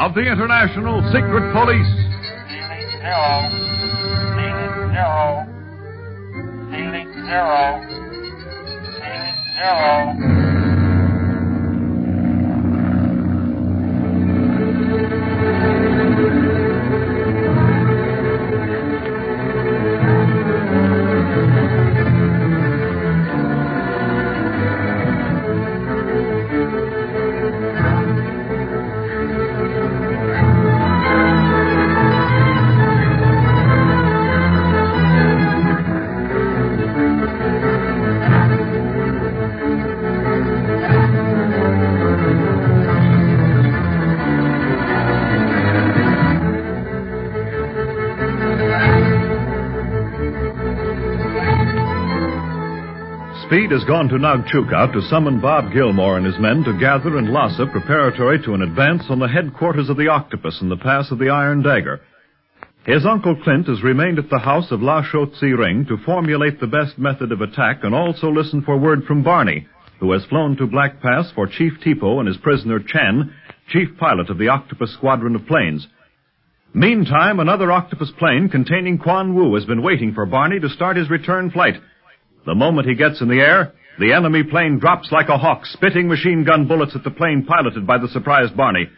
of the International Secret Police. Zero. Zero. Zero. Zero. Speed has gone to Nagchuka to summon Bob Gilmore and his men to gather and Lhasa preparatory to an advance on the headquarters of the Octopus in the pass of the Iron Dagger. His uncle Clint has remained at the house of La Chotzi Ring to formulate the best method of attack and also listen for word from Barney, who has flown to Black Pass for Chief Tipo and his prisoner Chen, chief pilot of the Octopus squadron of planes. Meantime, another Octopus plane containing Quan Wu has been waiting for Barney to start his return flight. The moment he gets in the air, the enemy plane drops like a hawk, spitting machine gun bullets at the plane piloted by the surprised Barney.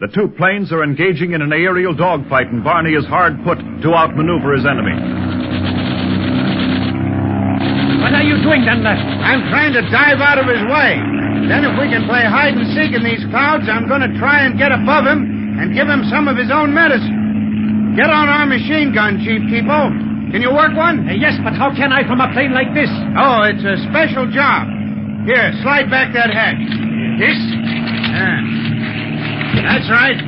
The two planes are engaging in an aerial dogfight, and Barney is hard put to outmaneuver his enemy. What are you doing, Dunlap? I'm trying to dive out of his way. Then if we can play hide and seek in these clouds, I'm going to try and get above him and give him some of his own medicine. Get on our machine gun, Chief Tipo. Can you work one? Uh, yes, but how can I from a plane like this? Oh, it's a special job. Here, slide back that hatch. This? Yeah. That's right.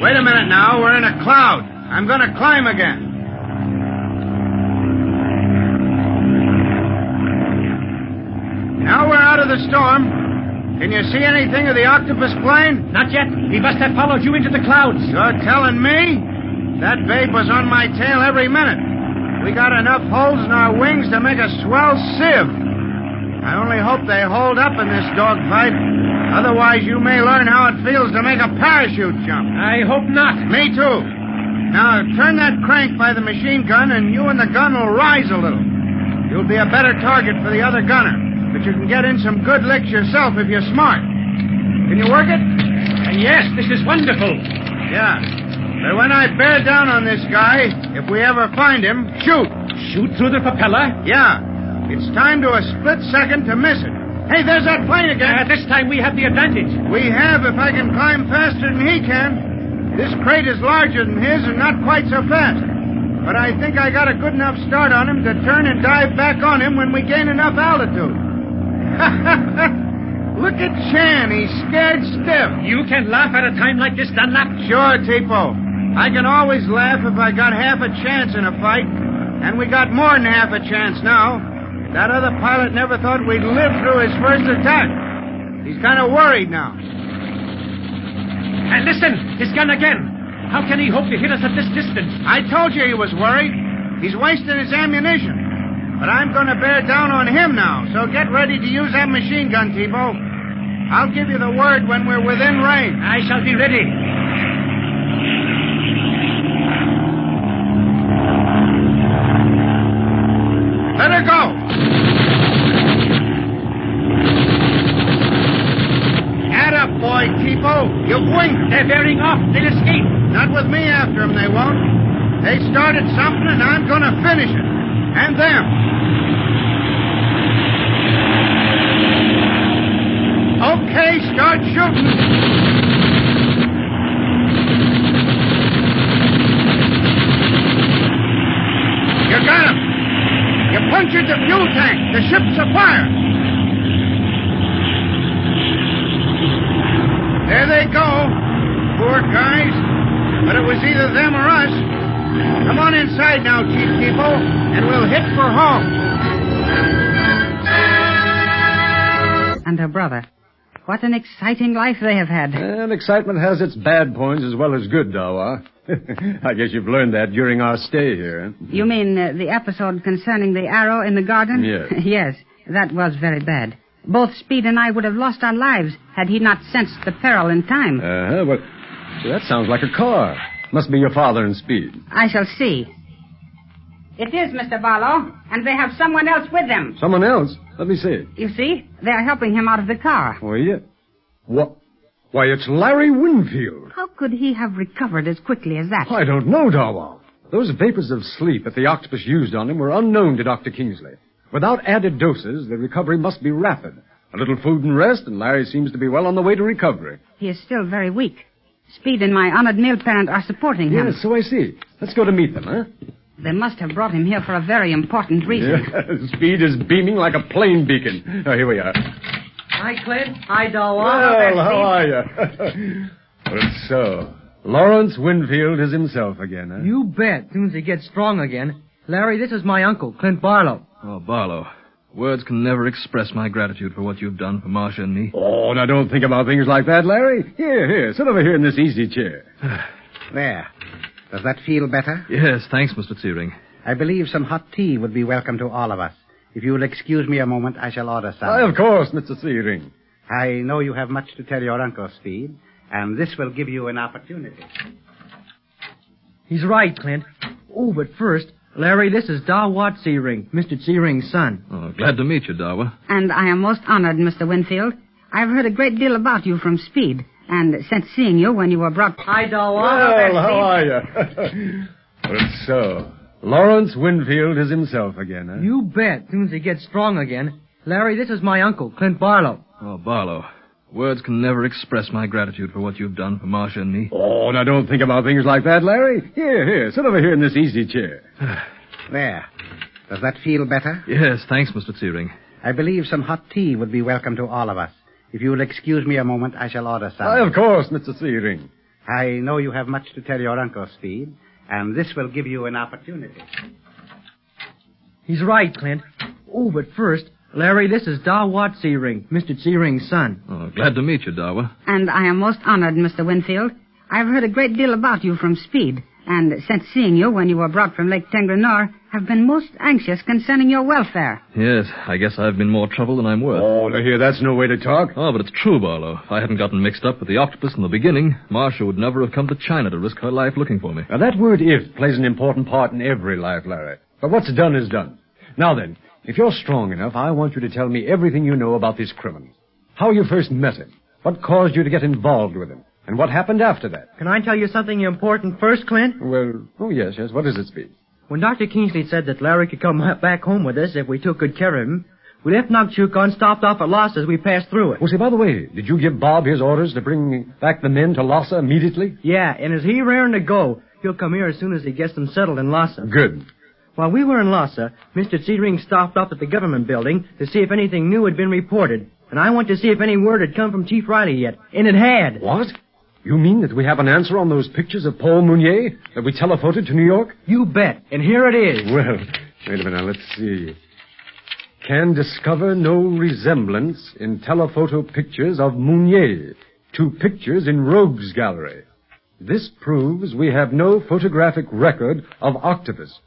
Wait a minute now. We're in a cloud. I'm going to climb again. Now we're out of the storm. Can you see anything of the octopus plane? Not yet. He must have followed you into the clouds. You're telling me? That babe was on my tail every minute. We got enough holes in our wings to make a swell sieve. I only hope they hold up in this dogfight. Otherwise, you may learn how it feels to make a parachute jump. I hope not. Me too. Now, turn that crank by the machine gun, and you and the gun will rise a little. You'll be a better target for the other gunner, but you can get in some good licks yourself if you're smart. Can you work it? Yes, this is wonderful. Yeah. But when I bear down on this guy, if we ever find him, shoot. Shoot through the propeller? Yeah. It's time to a split second to miss it. Hey, there's that plane again. Uh, this time we have the advantage. We have if I can climb faster than he can. This crate is larger than his and not quite so fast. But I think I got a good enough start on him to turn and dive back on him when we gain enough altitude. Look at Chan. He's scared stiff. You can laugh at a time like this, Dunlap? Sure, Tipo. I can always laugh if I got half a chance in a fight. And we got more than half a chance now. That other pilot never thought we'd live through his first attack. He's kind of worried now. And listen, his gun again. How can he hope to hit us at this distance? I told you he was worried. He's wasting his ammunition. But I'm going to bear down on him now, so get ready to use that machine gun, Tipo. I'll give you the word when we're within range. I shall be ready. Let her go. Add up, boy, Tipo. You've winked. They're bearing off. They'll escape. Not with me after them, they won't. They started something, and I'm going to finish it. And them. Okay, start shooting. You got him. You punctured the fuel tank. The ship's afire. There they go. Poor guys. But it was either them or us. Come on inside now, Chief Tipo, and we'll hit for home. And her brother. What an exciting life they have had. And excitement has its bad points as well as good, Dawa. I guess you've learned that during our stay here. Huh? You mean uh, the episode concerning the arrow in the garden? Yes. yes, that was very bad. Both Speed and I would have lost our lives had he not sensed the peril in time. Uh-huh. Well, that sounds like a car. Must be your father and Speed. I shall see. It is, Mr. Barlow, and they have someone else with them. Someone else? Let me see. You see, they are helping him out of the car. Oh, yeah. What? Why, it's Larry Winfield. How could he have recovered as quickly as that? I don't know, Darwell. Those vapors of sleep that the octopus used on him were unknown to Dr. Kingsley. Without added doses, the recovery must be rapid. A little food and rest, and Larry seems to be well on the way to recovery. He is still very weak. Speed and my honored male parent are supporting him. Yes, so I see. Let's go to meet them, huh? They must have brought him here for a very important reason. Yeah, Speed is beaming like a plane beacon. Oh, here we are. Hi, Clint. Hi, Darwell. Well, how are you? well, so, Lawrence Winfield is himself again, huh? You bet. Soon as he gets strong again. Larry, this is my uncle, Clint Barlow. Oh, Barlow. Words can never express my gratitude for what you've done for Marcia and me. Oh, now don't think about things like that, Larry. Here, here, sit over here in this easy chair. There. Does that feel better? Yes, thanks, Mr. Searing. I believe some hot tea would be welcome to all of us. If you will excuse me a moment, I shall order some. Why, of course, Mr. Searing. I know you have much to tell your uncle, Speed, and this will give you an opportunity. He's right, Clint. Oh, but first, Larry, this is Dawat Searing, Mr. Searing's son. Oh, glad to meet you, Dawa. And I am most honored, Mr. Winfield. I've heard a great deal about you from Speed, and since seeing you when you were brought... Hi, Dawat. Well, how are you? well, so, Lawrence Winfield is himself again, huh? You bet. Soon as he gets strong again. Larry, this is my uncle, Clint Barlow. Oh, Barlow. Words can never express my gratitude for what you've done for Marcia and me. Oh, now don't think about things like that, Larry. Here, here, sit over here in this easy chair. There. Does that feel better? Yes, thanks, Mr. Searing. I believe some hot tea would be welcome to all of us. If you will excuse me a moment, I shall order some. Why, of course, Mr. Searing. I know you have much to tell your uncle, Speed, and this will give you an opportunity. He's right, Clint. Oh, but first, Larry, this is Dawat Searing, Mr. Searing's son. Oh, glad to meet you, Dawa. And I am most honored, Mr. Winfield. I've heard a great deal about you from Speed, and since seeing you when you were brought from Lake Tengrenor, have been most anxious concerning your welfare. Yes, I guess I've been more trouble than I'm worth. Oh, now here, that's no way to talk. Oh, but it's true, Barlow. If I hadn't gotten mixed up with the octopus in the beginning, Marcia would never have come to China to risk her life looking for me. Now, that word if plays an important part in every life, Larry. But what's done is done. Now then, if you're strong enough, I want you to tell me everything you know about this criminal. How you first met him. What caused you to get involved with him. And what happened after that. Can I tell you something important first, Clint? Well, oh, yes, yes. What is it, Speed? When Dr. Kingsley said that Larry could come back home with us if we took good care of him, we left Nagchuka and stopped off at Lhasa as we passed through it. Well, say, by the way, did you give Bob his orders to bring back the men to Lhasa immediately? Yeah, and as he raring to go, he'll come here as soon as he gets them settled in Lhasa. Good. While we were in Lhasa, Mr. Searing stopped up at the government building to see if anything new had been reported, and I went to see if any word had come from Chief Riley yet, and it had. What? You mean that we have an answer on those pictures of Paul Mounier that we telephoted to New York? You bet, and here it is. Well, wait a minute. Now, let's see. Can discover no resemblance in telephoto pictures of Mounier to pictures in Rogue's gallery. This proves we have no photographic record of octopus.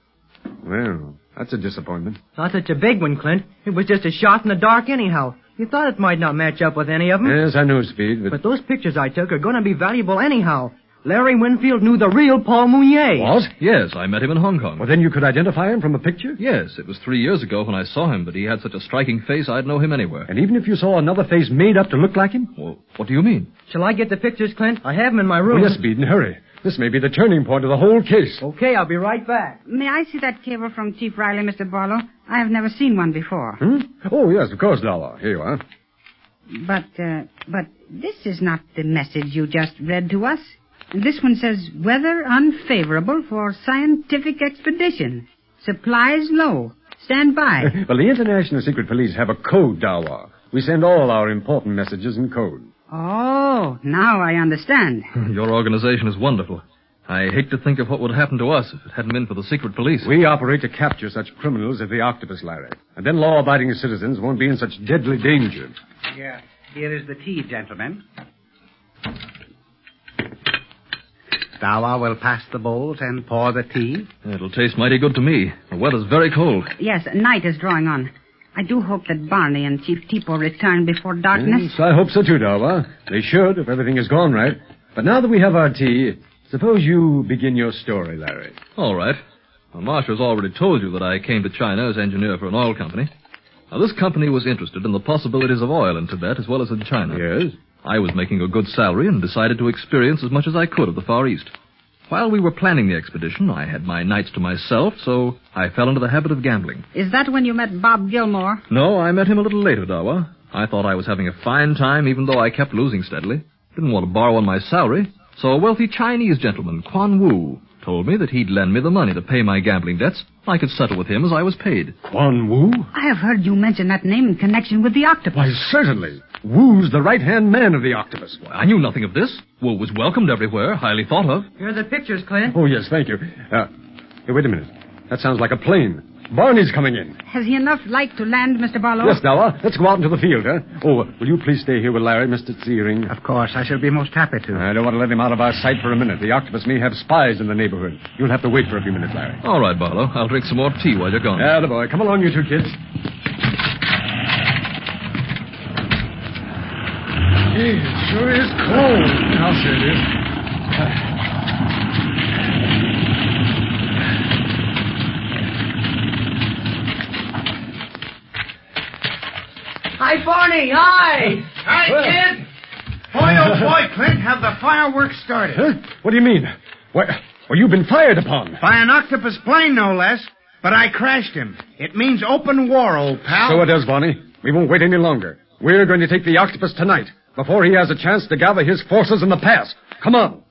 Well, that's a disappointment. Not such a big one, Clint. It was just a shot in the dark anyhow. You thought it might not match up with any of them. Yes, I know, Speed, but... But those pictures I took are going to be valuable anyhow. Larry Winfield knew the real Paul Mounier. What? Yes, I met him in Hong Kong. Well, then you could identify him from a picture? Yes, it was three years ago when I saw him, but he had such a striking face I'd know him anywhere. And even if you saw another face made up to look like him? Well, what do you mean? Shall I get the pictures, Clint? I have them in my room. Oh, yes, Speed, and hurry. This may be the turning point of the whole case. Okay, I'll be right back. May I see that cable from Chief Riley, Mr. Barlow? I have never seen one before. Hmm? Oh, yes, of course, Lala. Here you are. But, uh, but this is not the message you just read to us. This one says, weather unfavorable for scientific expedition. Supplies low. Stand by. well, the International Secret Police have a code, Dawa. We send all our important messages in code. Oh, now I understand. Your organization is wonderful. I hate to think of what would happen to us if it hadn't been for the secret police. We operate to capture such criminals as the octopus, Larry. And then law-abiding citizens won't be in such deadly danger. Yeah. Here is the tea, gentlemen. Dawa will pass the bowls and pour the tea. It'll taste mighty good to me. The weather's very cold. Yes, night is drawing on. I do hope that Barney and Chief Tipo return before darkness. Yes, I hope so too, Dawa. They should, if everything has gone right. But now that we have our tea, suppose you begin your story, Larry. All right. Well, Marcia's already told you that I came to China as engineer for an oil company. Now, this company was interested in the possibilities of oil in Tibet as well as in China. Yes? I was making a good salary and decided to experience as much as I could of the Far East. While we were planning the expedition, I had my nights to myself, so I fell into the habit of gambling. Is that when you met Bob Gilmore? No, I met him a little later, Dawa. I thought I was having a fine time, even though I kept losing steadily. Didn't want to borrow on my salary, so a wealthy Chinese gentleman, Quan Wu, told me that he'd lend me the money to pay my gambling debts. I could settle with him as I was paid. Quan Wu? I have heard you mention that name in connection with the octopus. Why, certainly. Wu's the right-hand man of the octopus. I knew nothing of this. Wu was welcomed everywhere, highly thought of. Here are the pictures, Clint. Oh, yes, thank you. Uh, hey, wait a minute. That sounds like a plane. Barney's coming in. Has he enough light to land, Mr. Barlow? Yes, Dawa. Uh, let's go out into the field, huh? Oh, uh, will you please stay here with Larry, Mr. Searing? Of course, I shall be most happy to. I don't want to let him out of our sight for a minute. The octopus may have spies in the neighborhood. You'll have to wait for a few minutes, Larry. All right, Barlow. I'll drink some more tea while you're gone. Yeah, the boy. Come along, you two kids. Gee, it sure is cold. I'll say it is. Barney. Hi. Hi, kid. Boy, oh boy, Clint, have the fireworks started. Huh? What do you mean? What? Well, you've been fired upon. By an octopus plane, no less. But I crashed him. It means open war, old pal. So it does, Barney. We won't wait any longer. We're going to take the octopus tonight, before he has a chance to gather his forces in the pass. Come on.